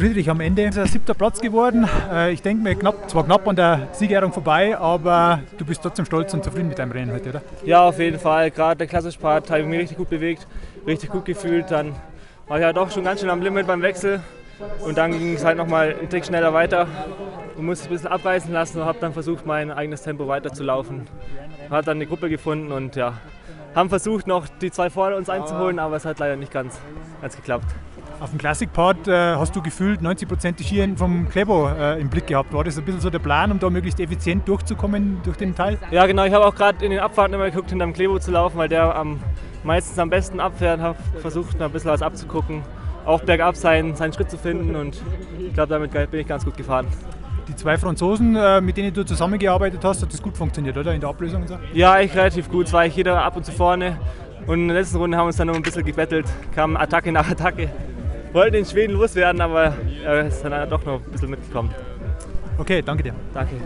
Friedrich, am Ende ist er siebter Platz geworden. Äh, ich denke mir, knapp, zwar knapp an der Siegerehrung vorbei, aber du bist trotzdem stolz und zufrieden mit deinem Rennen heute, oder? Ja, auf jeden Fall. Gerade der klassische Part habe ich mich richtig gut bewegt, richtig gut gefühlt. Dann war ich ja doch schon ganz schön am Limit beim Wechsel. Und dann ging es halt nochmal einen Tick schneller weiter und musste ein bisschen abreißen lassen und habe dann versucht, mein eigenes Tempo weiterzulaufen. Habe dann eine Gruppe gefunden und ja, haben versucht, noch die zwei vorne uns einzuholen, aber es hat leider nicht ganz, ganz geklappt. Auf dem Classic Part äh, hast du gefühlt 90 Prozent die Skier vom Klebo äh, im Blick gehabt. War das ein bisschen so der Plan, um da möglichst effizient durchzukommen durch den Teil? Ja, genau. Ich habe auch gerade in den Abfahrten immer geguckt, hinterm Klebo zu laufen, weil der am meistens am besten abfährt. Habe versucht, ein bisschen was abzugucken. Auch bergab seinen, seinen Schritt zu finden und ich glaube, damit bin ich ganz gut gefahren. Die zwei Franzosen, äh, mit denen du zusammengearbeitet hast, hat das gut funktioniert, oder? In der Ablösung und so? Ja, ich relativ gut. Es war ich jeder ab und zu vorne. Und in der letzten Runde haben wir uns dann noch ein bisschen gebettelt. Kam Attacke nach Attacke wollten in Schweden loswerden, aber er ist dann doch noch ein bisschen mitgekommen. Okay, danke dir. Danke.